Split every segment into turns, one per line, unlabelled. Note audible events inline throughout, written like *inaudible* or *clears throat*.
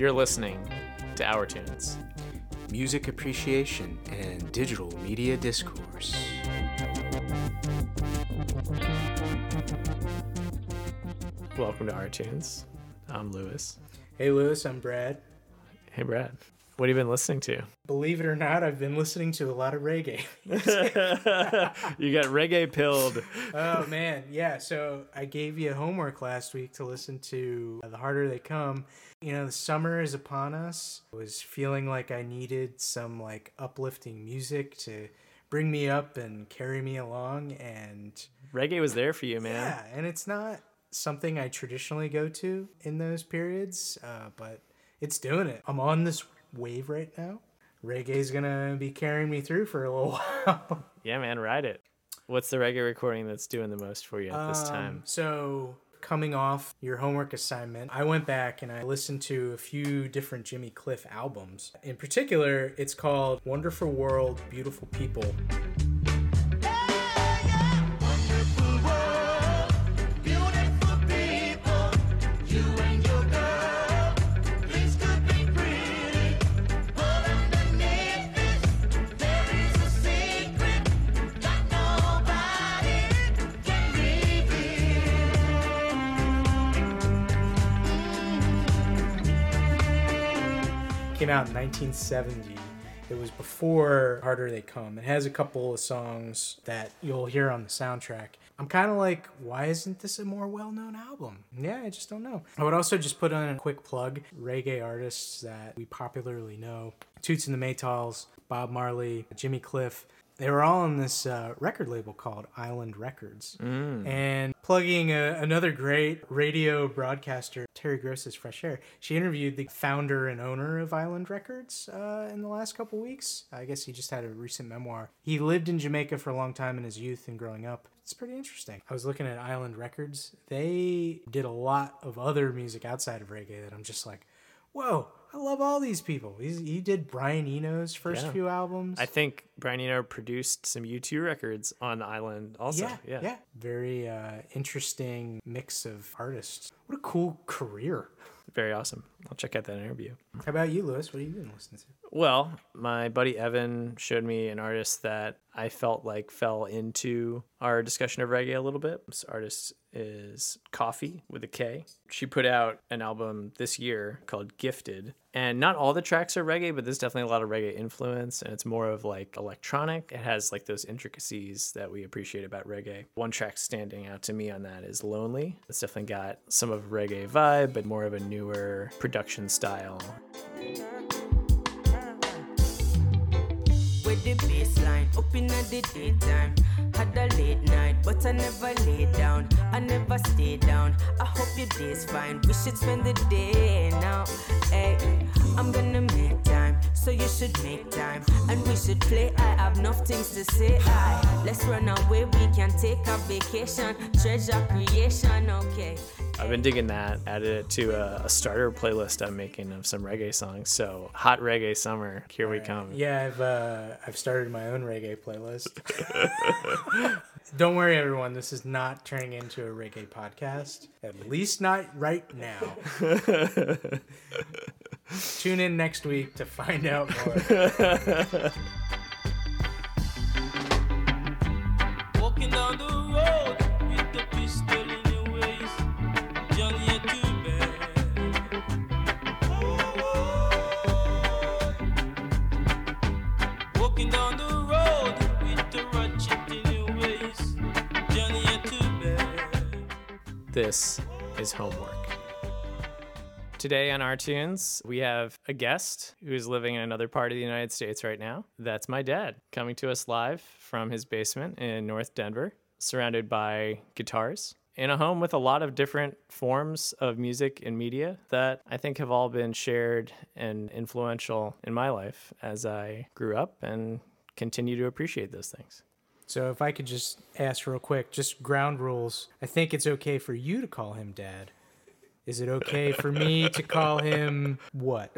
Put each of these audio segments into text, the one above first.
You're listening to Our Tunes.
Music appreciation and digital media discourse.
Welcome to Our Tunes. I'm Louis.
Hey, Louis, I'm Brad.
Hey, Brad. What have you been listening to?
Believe it or not, I've been listening to a lot of reggae. *laughs*
you got reggae pilled.
oh, man. Yeah. So I gave you homework last week to listen to The Harder They Come. You know, the summer is upon us. I was feeling like I needed some like uplifting music to bring me up and carry me along. And
reggae was there for you, man.
Yeah. And it's not something I traditionally go to in those periods, uh, but it's doing it. I'm on this wave right now. Reggae's gonna be carrying me through for a little *laughs* while.
yeah, man, ride it. What's the reggae recording that's doing the most for you at this
um,
time?
So, coming off your homework assignment, I went back and I listened to a few different Jimmy Cliff albums. In particular, it's called Wonderful World, Beautiful People. Came out in 1970. It was before Harder They Come. It has a couple of songs that you'll hear on the soundtrack. I'm kind of like, why isn't this a more well known album? Yeah, I just don't know. I would also just put on a quick plug reggae artists that we popularly know Toots and the Maytals, Bob Marley, Jimmy Cliff they were all on this uh, record label called Island Records.
Mm.
And plugging a, another great radio broadcaster, Terry Gross's Fresh Air, she interviewed the founder and owner of Island Records uh, in the last couple weeks. I guess he just had a recent memoir. He lived in Jamaica for a long time in his youth and growing up. It's pretty interesting. I was looking at Island Records. They did a lot of other music outside of reggae that I'm just like, whoa, I love all these people. He's, he did Brian Eno's first yeah. few albums.
I think Brian Eno produced some U2 records on the island also.
Yeah, yeah. yeah. Very uh, interesting mix of artists. What a cool career.
Very awesome. I'll check out that interview.
How about you, Louis? What have you been listening to?
Well, my buddy Evan showed me an artist that I felt like fell into our discussion of reggae a little bit. This artist is Coffee with a K. She put out an album this year called Gifted. And not all the tracks are reggae, but there's definitely a lot of reggae influence. And it's more of like electronic. It has like those intricacies that we appreciate about reggae. One track standing out to me on that is Lonely. It's definitely got some of reggae vibe, but more of a newer production style with the baseline up in the daytime. Had a late night, but I never lay down. I never stay down. I hope your day's fine. We should spend the day now. Hey, I'm gonna make time, so you should make time. And we should play. I have enough things to say. Aye, let's run away. We can take a vacation. Treasure creation, okay. I've been digging that. Added it to a, a, starter playlist I'm making of some reggae songs. So hot reggae summer, here All we right. come.
Yeah, I've uh, I've started my own reggae playlist. *laughs* Don't worry, everyone. This is not turning into a reggae podcast. At least not right now. *laughs* Tune in next week to find out more. *laughs*
This is homework. Today on our tunes, we have a guest who is living in another part of the United States right now. That's my dad, coming to us live from his basement in North Denver, surrounded by guitars, in a home with a lot of different forms of music and media that I think have all been shared and influential in my life as I grew up and continue to appreciate those things.
So if I could just ask real quick, just ground rules. I think it's okay for you to call him dad. Is it okay for me to call him what?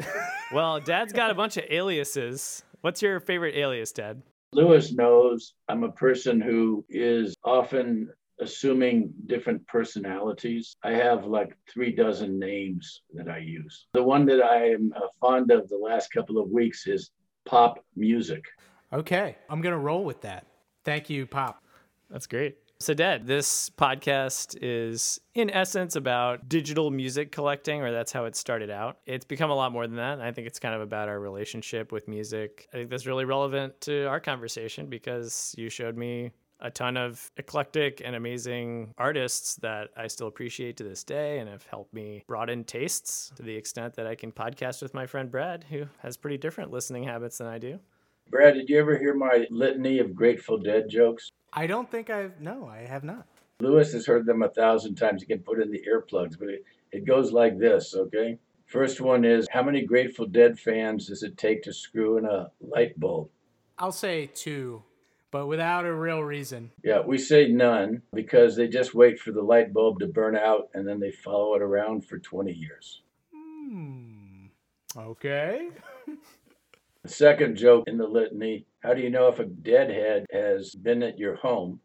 well, dad's got a bunch of aliases. What's your favorite alias, dad?
Louis knows I'm a person who is often assuming different personalities. I have like three dozen names that I use. The one that I am uh, fond of the last couple of weeks is pop music.
Okay, I'm going to roll with that. Thank you, Pop.
That's great. So, Dad, this podcast is in essence about digital music collecting, or that's how it started out. It's become a lot more than that. I think it's kind of about our relationship with music. I think that's really relevant to our conversation because you showed me a ton of eclectic and amazing artists that I still appreciate to this day and have helped me broaden tastes to the extent that I can podcast with my friend Brad, who has pretty different listening habits than I do.
Brad, did you ever hear my litany of Grateful Dead jokes?
I don't think I've, no, I have not.
Louis has heard them a thousand times. You can put in the earplugs, but it, it goes like this, okay? First one is How many Grateful Dead fans does it take to screw in a light bulb?
I'll say two, but without a real reason.
Yeah, we say none because they just wait for the light bulb to burn out and then they follow it around for 20 years.
Hmm. Okay. *laughs*
The second joke in the litany How do you know if a deadhead has been at your home?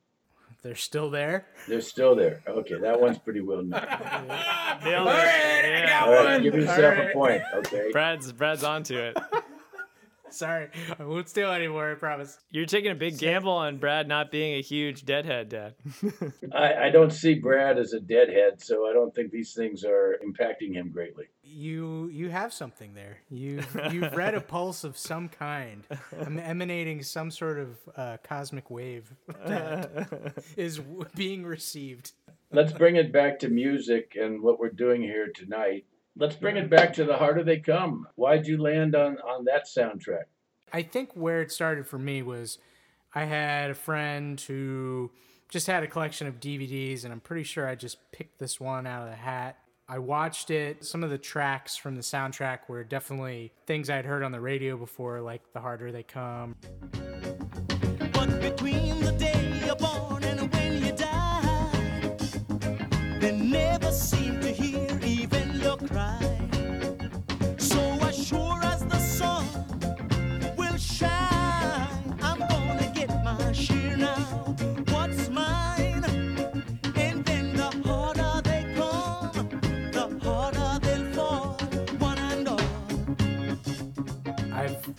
They're still there.
They're still there. Okay, that one's pretty well known. *laughs*
Nailed it. Yeah.
All right, give yourself a point, okay?
Brad's Brad's onto it.
Sorry, I won't steal anymore. I promise.
You're taking a big gamble on Brad not being a huge deadhead, Dad. *laughs*
I, I don't see Brad as a deadhead, so I don't think these things are impacting him greatly.
You you have something there. You *laughs* you've read a pulse of some kind, em- *laughs* emanating some sort of uh, cosmic wave that is being received.
Let's bring it back to music and what we're doing here tonight. Let's bring it back to the harder they come. Why'd you land on on that soundtrack?
I think where it started for me was I had a friend who just had a collection of DVDs, and I'm pretty sure I just picked this one out of the hat. I watched it. Some of the tracks from the soundtrack were definitely things I'd heard on the radio before, like The Harder They Come.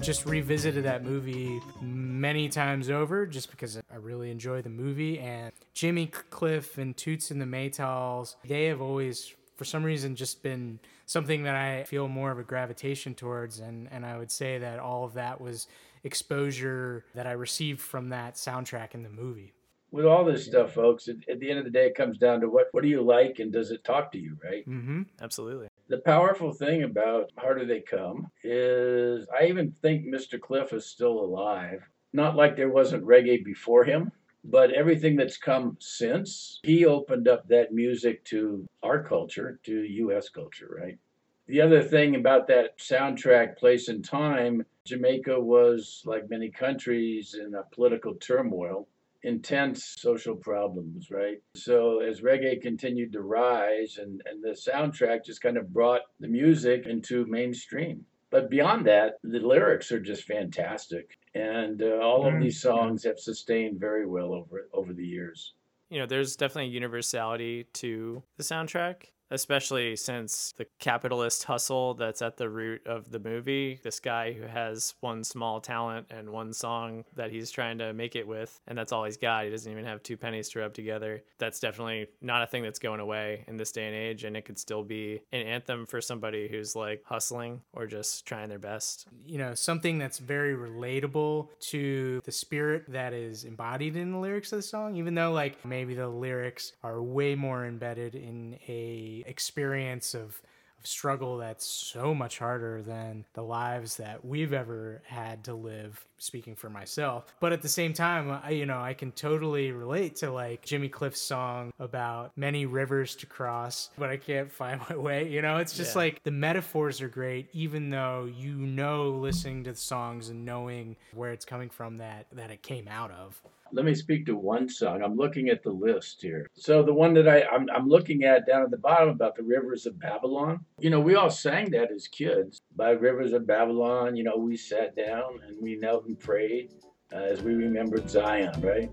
Just revisited that movie many times over just because I really enjoy the movie. And Jimmy Cliff and Toots and the Maytals, they have always, for some reason, just been something that I feel more of a gravitation towards. And, and I would say that all of that was exposure that I received from that soundtrack in the movie.
With all this stuff, folks, at, at the end of the day, it comes down to what what do you like and does it talk to you, right?
Mm-hmm.
Absolutely.
The powerful thing about Harder They Come is I even think Mr. Cliff is still alive. Not like there wasn't reggae before him, but everything that's come since, he opened up that music to our culture, to US culture, right? The other thing about that soundtrack, Place and Time, Jamaica was, like many countries, in a political turmoil, intense social problems, right? So as reggae continued to rise, and, and the soundtrack just kind of brought the music into mainstream. But beyond that, the lyrics are just fantastic. And uh, all of these songs have sustained very well over over the years.
You know, there's definitely a universality to the soundtrack, especially since the capitalist hustle that's at the root of the movie. This guy who has one small talent and one song that he's trying to make it with, and that's all he's got. He doesn't even have two pennies to rub together. That's definitely not a thing that's going away in this day and age, and it could still be an anthem for somebody who's like hustling or just trying their best.
you know something that's very relatable to the spirit that is embodied in the lyrics of the song even though like maybe the lyrics are way more embedded in a experience of of struggle that's so much harder than the lives that we've ever had to live speaking for myself. But at the same time I, you know i can totally relate to like jimmy cliff's song about many rivers to cross but i can't *laughs* find my way you know? It's just
Yeah.
like the metaphors are great even though you know listening to the songs and knowing where it's coming from that that it came out of
Let me speak to one song. I'm looking at the list here. So the one that I, I'm, I'm looking at down at the bottom about the rivers of Babylon. You know, we all sang that as kids. By rivers of Babylon, you know, we sat down and we knelt and prayed uh, as we remembered Zion, right?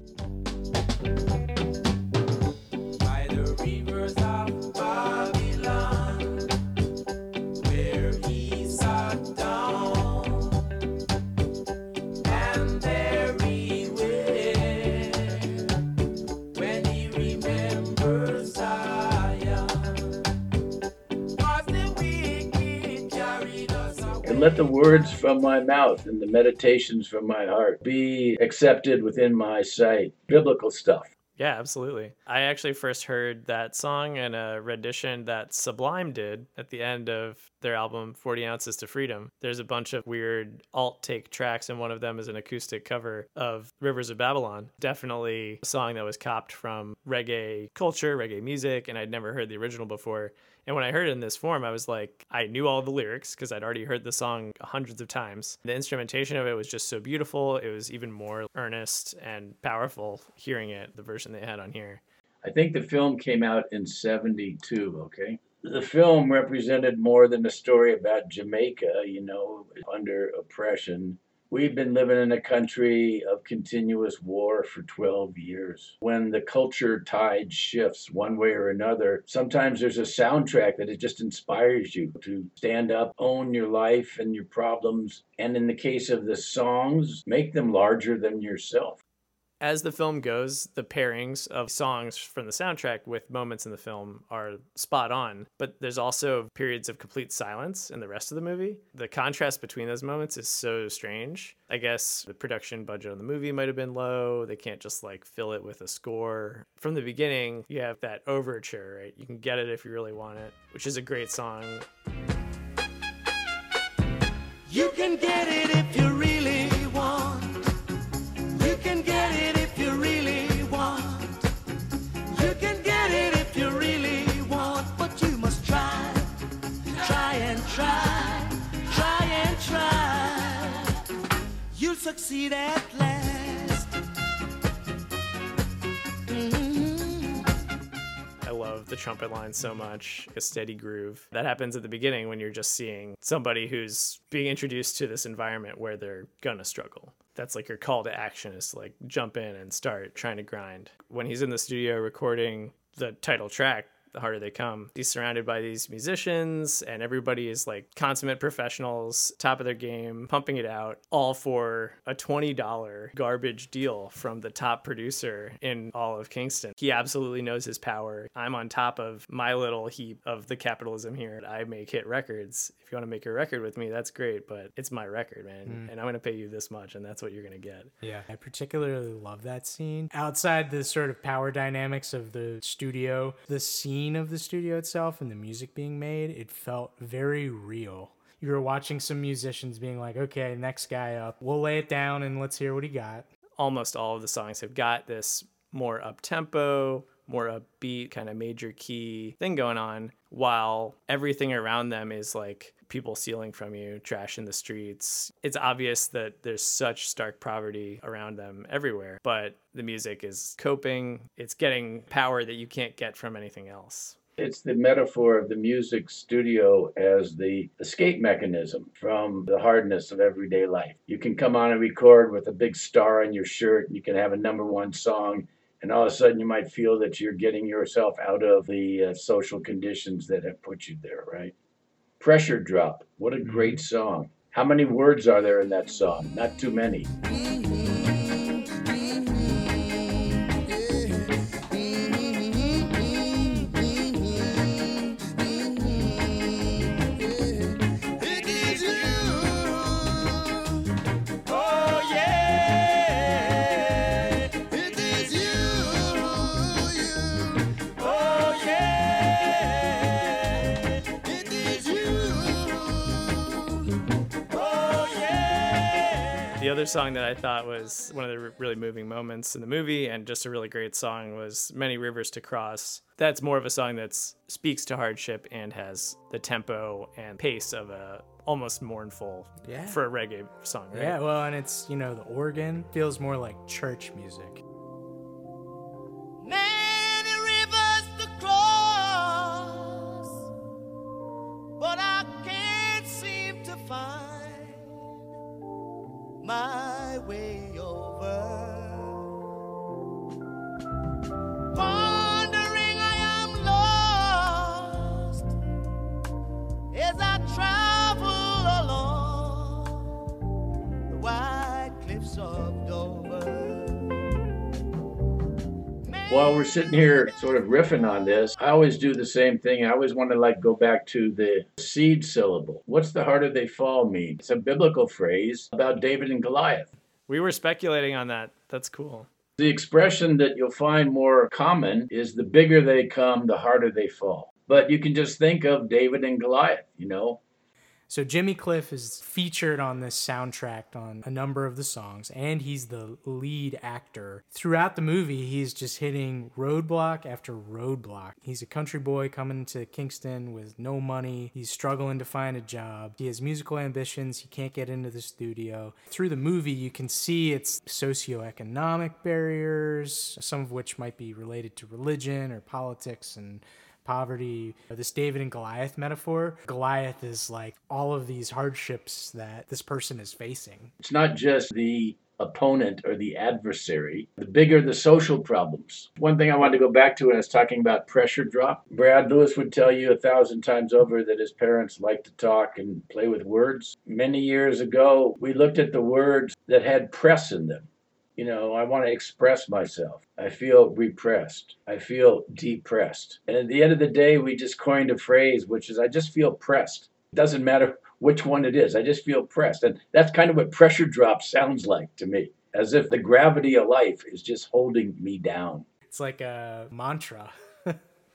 And let the words from my mouth and the meditations from my heart be accepted within my sight. Biblical stuff.
Yeah, absolutely. I actually first heard that song in a rendition that Sublime did at the end of their album 40 Ounces to Freedom. There's a bunch of weird alt take tracks, and one of them is an acoustic cover of Rivers of Babylon. Definitely a song that was copped from reggae culture, reggae music, and I'd never heard the original before. And when I heard it in this form, I was like, I knew all the lyrics because I'd already heard the song hundreds of times. The instrumentation of it was just so beautiful. It was even more earnest and powerful hearing it, the version they had on here.
I think the film came out in 72, okay? The film represented more than a story about Jamaica, you know, under oppression. We've been living in a country of continuous war for 12 years. When the culture tide shifts one way or another, sometimes there's a soundtrack that it just inspires you to stand up, own your life and your problems, and in the case of the songs, make them larger than yourself
as the film goes, the pairings of songs from the soundtrack with moments in the film are spot on, but there's also periods of complete silence in the rest of the movie. The contrast between those moments is so strange. I guess the production budget on the movie might have been low. They can't just like fill it with a score. From the beginning, you have that overture, right? You can get it if you really want it, which is a great song.
You can get it if you really succeed at last. Mm-hmm.
I love the trumpet line so much, a steady groove. That happens at the beginning when you're just seeing somebody who's being introduced to this environment where they're gonna struggle. That's like your call to action is like jump in and start trying to grind. When he's in the studio recording the title track, the harder they come. He's surrounded by these musicians, and everybody is like consummate professionals, top of their game, pumping it out, all for a $20 garbage deal from the top producer in all of Kingston. He absolutely knows his power. I'm on top of my little heap of the capitalism here. I make hit records. If you want to make a record with me, that's great, but it's my record, man. Mm. And I'm going to pay you this much, and that's what you're going to get.
Yeah, I particularly love that scene. Outside the sort of power dynamics of the studio, the scene of the studio itself and the music being made, it felt very real. You were watching some musicians being like, okay, next guy up. We'll lay it down and let's hear what he got.
almost all of the songs have got this more up tempo, more upbeat, kind of major key thing going on, while everything around them is like people stealing from you, trash in the streets. It's obvious that there's such stark poverty around them everywhere, but the music is coping, it's getting power that you can't get from anything else.
It's the metaphor of the music studio as the escape mechanism from the hardness of everyday life. You can come on and record with a big star on your shirt, and you can have a number one song, and all of a sudden you might feel that you're getting yourself out of the uh, social conditions that have put you there, right? Pressure Drop, what a great mm. song. How many words are there in that song? Not too many.
Yeah.
The other song that I thought was one of the r- really moving moments in the movie and just a really great song was Many Rivers to Cross. That's more of a song that speaks to hardship and has the tempo and pace of a almost mournful
Yeah.
for a reggae song, right?
Yeah, well, and it's, you know, the organ feels more like church music.
While we're sitting here sort of riffing on this, I always do the same thing. I always want to like go back to the seed syllable. What's the harder they fall mean? It's a biblical phrase about David and Goliath.
We were speculating on that. That's cool.
The expression that you'll find more common is the bigger they come, the harder they fall. But you can just think of David and Goliath, you know,
So Jimmy Cliff is featured on this soundtrack on a number of the songs, and he's the lead actor. Throughout the movie, he's just hitting roadblock after roadblock. He's a country boy coming to Kingston with no money. He's struggling to find a job. He has musical ambitions. He can't get into the studio. Through the movie, you can see its socioeconomic barriers, some of which might be related to religion or politics and poverty. This David and Goliath metaphor, Goliath is like all of these hardships that this person is facing.
it's not just the opponent or the adversary, the bigger the social problems. One thing I wanted to go back to when I was talking about pressure drop, Brad Louis would tell you a thousand times over that his parents liked to talk and play with words. Many years ago, we looked at the words that had press in them. You know, I want to express myself. I feel repressed. I feel depressed. And at the end of the day, we just coined a phrase, which is I just feel pressed. It doesn't matter which one it is. I just feel pressed. And that's kind of what pressure drop sounds like to me, as if the gravity of life is just holding me down.
It's like a mantra *laughs*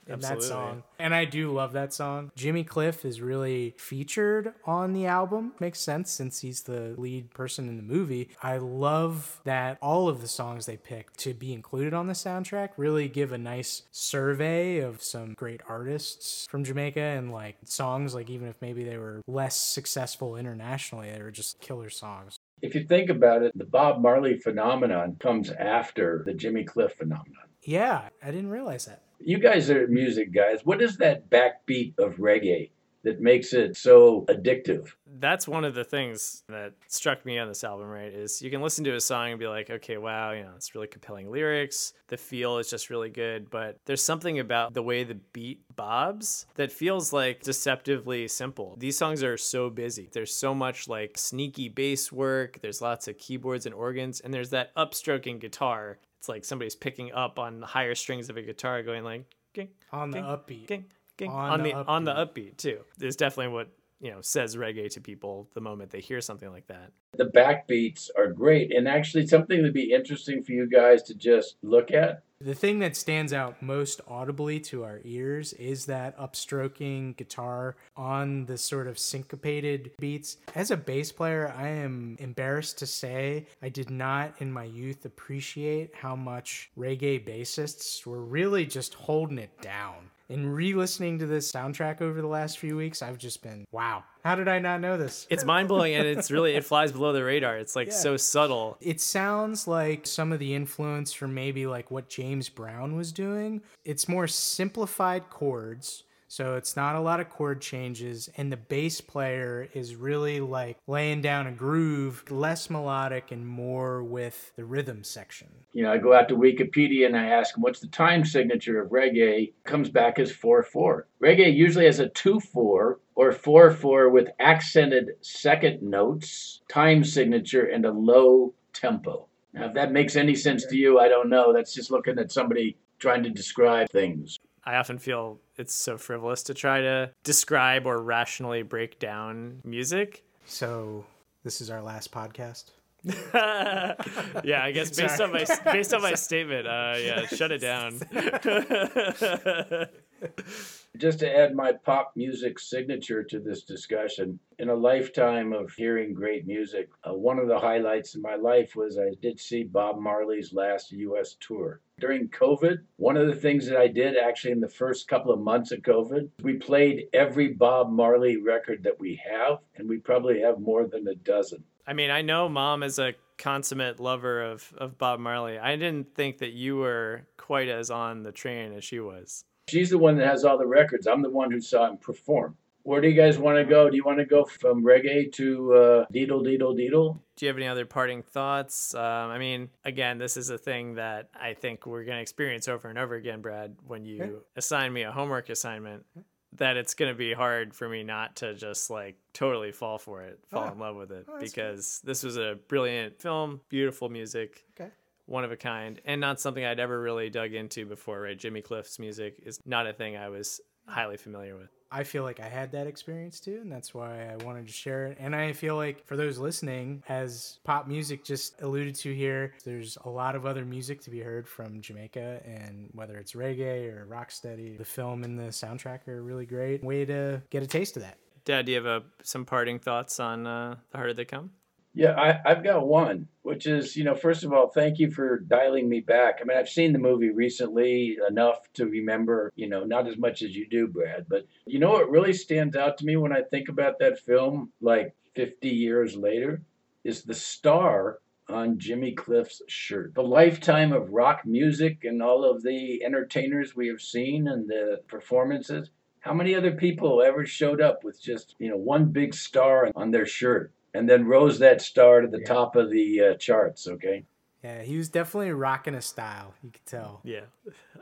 in that song. And I do love that song. Jimmy Cliff is really featured on the album. Makes sense since he's the lead person in the movie. I love that all of the songs they picked to be included on the soundtrack really give a nice survey of some great artists from Jamaica and like songs like even if maybe they were less successful internationally, they were just killer songs.
If you think about it, the Bob Marley phenomenon comes after the Jimmy Cliff phenomenon.
Yeah, I didn't realize that.
You guys are music guys. What is that backbeat of reggae that makes it so addictive?
That's one of the things that struck me on this album, right? Is you can listen to a song and be like, okay, wow, you know, it's really compelling lyrics. The feel is just really good, but there's something about the way the beat bobs that feels like deceptively simple. These songs are so busy. There's so much like sneaky bass work, there's lots of keyboards and organs, and there's that upstroking guitar. It's like somebody's picking up on the higher strings of a guitar going like, ging,
On the upbeat.
ging, ging,
On
on,
the
the on the upbeat too. is definitely what you know says reggae to people the moment they hear something like that.
The backbeats are great and actually something that'd be interesting for you guys to just look at.
The thing that stands out most audibly to our ears is that upstroking guitar on the sort of syncopated beats. As a bass player, I am embarrassed to say I did not in my youth appreciate how much reggae bassists were really just holding it down. In re listening to this soundtrack over the last few weeks, I've just been, wow, how did I not know this?
It's mind blowing and it's really it flies below the radar. It's like
Yeah.
so subtle.
It sounds like some of the influence from maybe like what James Brown was doing. It's more simplified chords, so it's not a lot of chord changes, and the bass player is really like laying down a groove, less melodic and more with the rhythm section.
You know, I go out to Wikipedia and I ask what's the time signature of reggae? Comes back as 4 4. Reggae usually has a 2 4 or 4 4 with accented second notes, time signature, and a low tempo. Now, if that makes any sense to you, I don't know. That's just looking at somebody trying to describe things.
I often feel it's so frivolous to try to describe or rationally break down music.
So, this is our last podcast. *laughs*
yeah, I guess *laughs* based on my based on my *laughs* statement, uh, yeah, shut it down.
Just to add my pop music signature to this discussion, in a lifetime of hearing great music, uh, one of the highlights in my life was I did see Bob Marley's last U.S. tour. During COVID, one of the things that I did actually in the first couple of months of COVID, we played every Bob Marley record that we have, and we probably have more than a dozen.
I mean, I know mom is a consummate lover of, of Bob Marley. I didn't think that you were quite as on the train as she was.
She's the one that has all the records. I'm the one who saw him perform. Where do you guys want to go? Do you want to go from reggae to uh, deedle deedle deedle?
Do you have any other parting thoughts? Um, I mean, again, this is a thing that I think we're going to experience over and over again, Brad, when you assign me a homework assignment. That it's going to be hard for me not to just like totally fall for it, fall
Oh.
in love with it,
Oh, that's
because this was a brilliant film, beautiful music,
Okay.
One of a kind and not something I'd ever really dug into before, right? Jimmy Cliff's music is not a thing I was highly familiar with.
I feel like I had that experience too, and that's why I wanted to share it. And I feel like for those listening, as pop music just alluded to here, there's a lot of other music to be heard from Jamaica, and whether it's reggae or rocksteady, the film and the soundtrack are really great way to get a taste of that.
Dad, do you have a, some parting thoughts on uh, The Harder They Come?
Yeah, I, I've got one, which is, you know, first of all, thank you for dialing me back. I mean, I've seen the movie recently enough to remember, you know, not as much as you do, Brad, but you know what really stands out to me when I think about that film, like 50 years later, is the star on Jimmy Cliff's shirt. The lifetime of rock music and all of the entertainers we have seen and the performances. How many other people ever showed up with just, you know, one big star on their shirt? And then rose that star to the yeah. top of the uh, charts. Okay.
Yeah, he was definitely rocking a style. You could tell.
Yeah,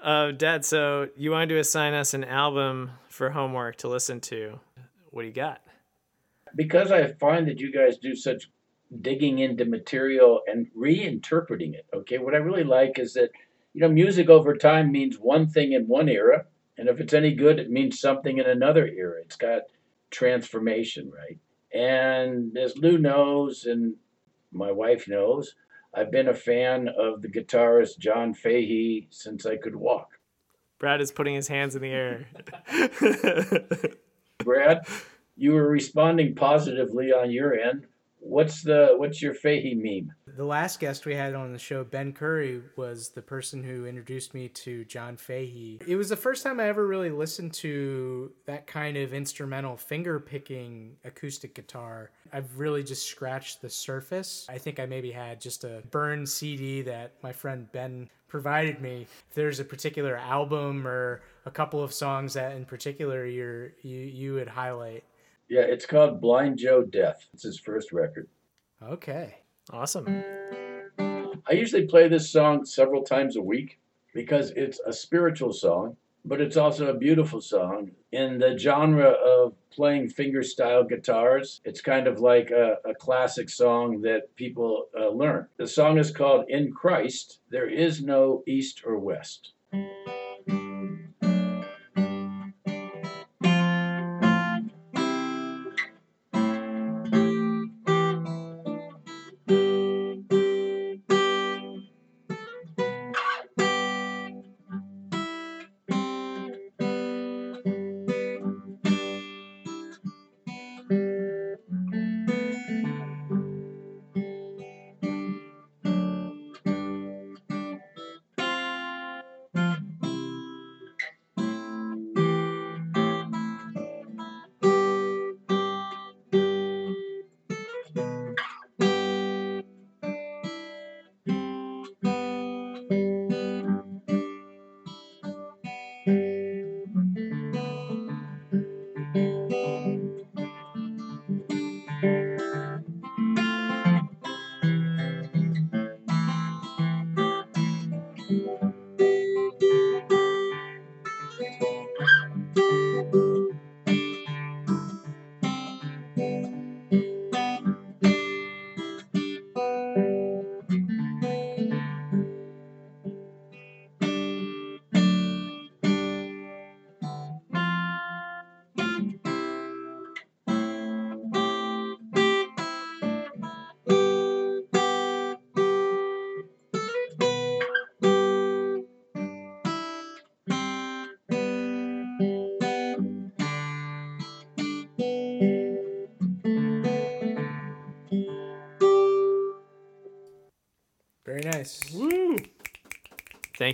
uh, Dad. So you wanted to assign us an album for homework to listen to. What do you got?
Because I find that you guys do such digging into material and reinterpreting it. Okay, what I really like is that you know music over time means one thing in one era, and if it's any good, it means something in another era. It's got transformation, right? And as Lou knows, and my wife knows, I've been a fan of the guitarist John Fahey since I could walk.
Brad is putting his hands in the air. *laughs*
Brad, you were responding positively on your end. What's the what's your Fahey meme?
The last guest we had on the show, Ben Curry, was the person who introduced me to John Fahey. It was the first time I ever really listened to that kind of instrumental finger picking acoustic guitar. I've really just scratched the surface. I think I maybe had just a burned CD that my friend Ben provided me. If there's a particular album or a couple of songs that in particular you're, you you would highlight.
Yeah, it's called Blind Joe Death. It's his first record.
Okay.
Awesome.
I usually play this song several times a week because it's a spiritual song, but it's also a beautiful song. In the genre of playing fingerstyle guitars, it's kind of like a, a classic song that people uh, learn. The song is called In Christ, There Is No East or West.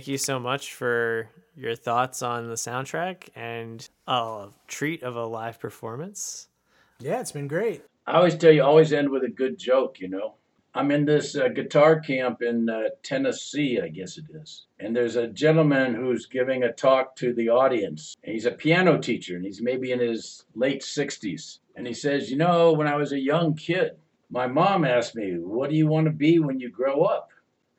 Thank you so much for your thoughts on the soundtrack and a treat of a live performance.
Yeah, it's been great.
I always tell you, always end with a good joke, you know. I'm in this uh, guitar camp in uh, Tennessee, I guess it is. And there's a gentleman who's giving a talk to the audience. And he's a piano teacher, and he's maybe in his late 60s. And he says, You know, when I was a young kid, my mom asked me, What do you want to be when you grow up?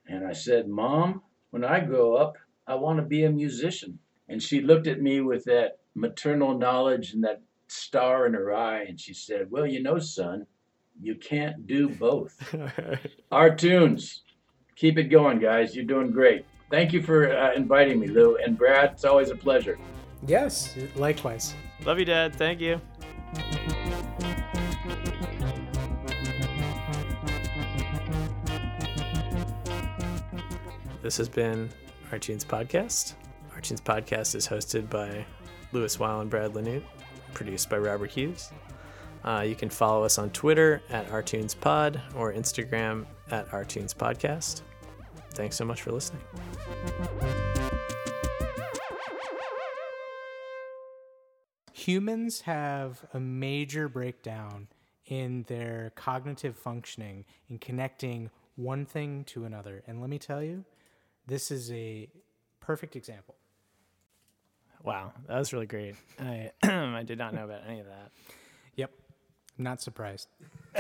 And I said, Mom, when I grow up, I want to be a musician. And she looked at me with that maternal knowledge and that star in her eye, and she said, Well, you know, son, you can't do both. *laughs* Our tunes. Keep it going, guys. You're doing great. Thank you for uh, inviting me, Lou. And Brad, it's always a pleasure.
Yes, likewise.
Love you, Dad. Thank you. This has been Tunes Podcast. Tunes Podcast is hosted by Louis Weil and Brad Lanute, produced by Robert Hughes. Uh, you can follow us on Twitter at OurTunesPod or Instagram at OurTunesPodcast. Thanks so much for listening.
Humans have a major breakdown in their cognitive functioning in connecting one thing to another. And let me tell you, this is a perfect example.
Wow, that was really great. I *clears throat* I did not know about any of that.
Yep, not surprised. *laughs*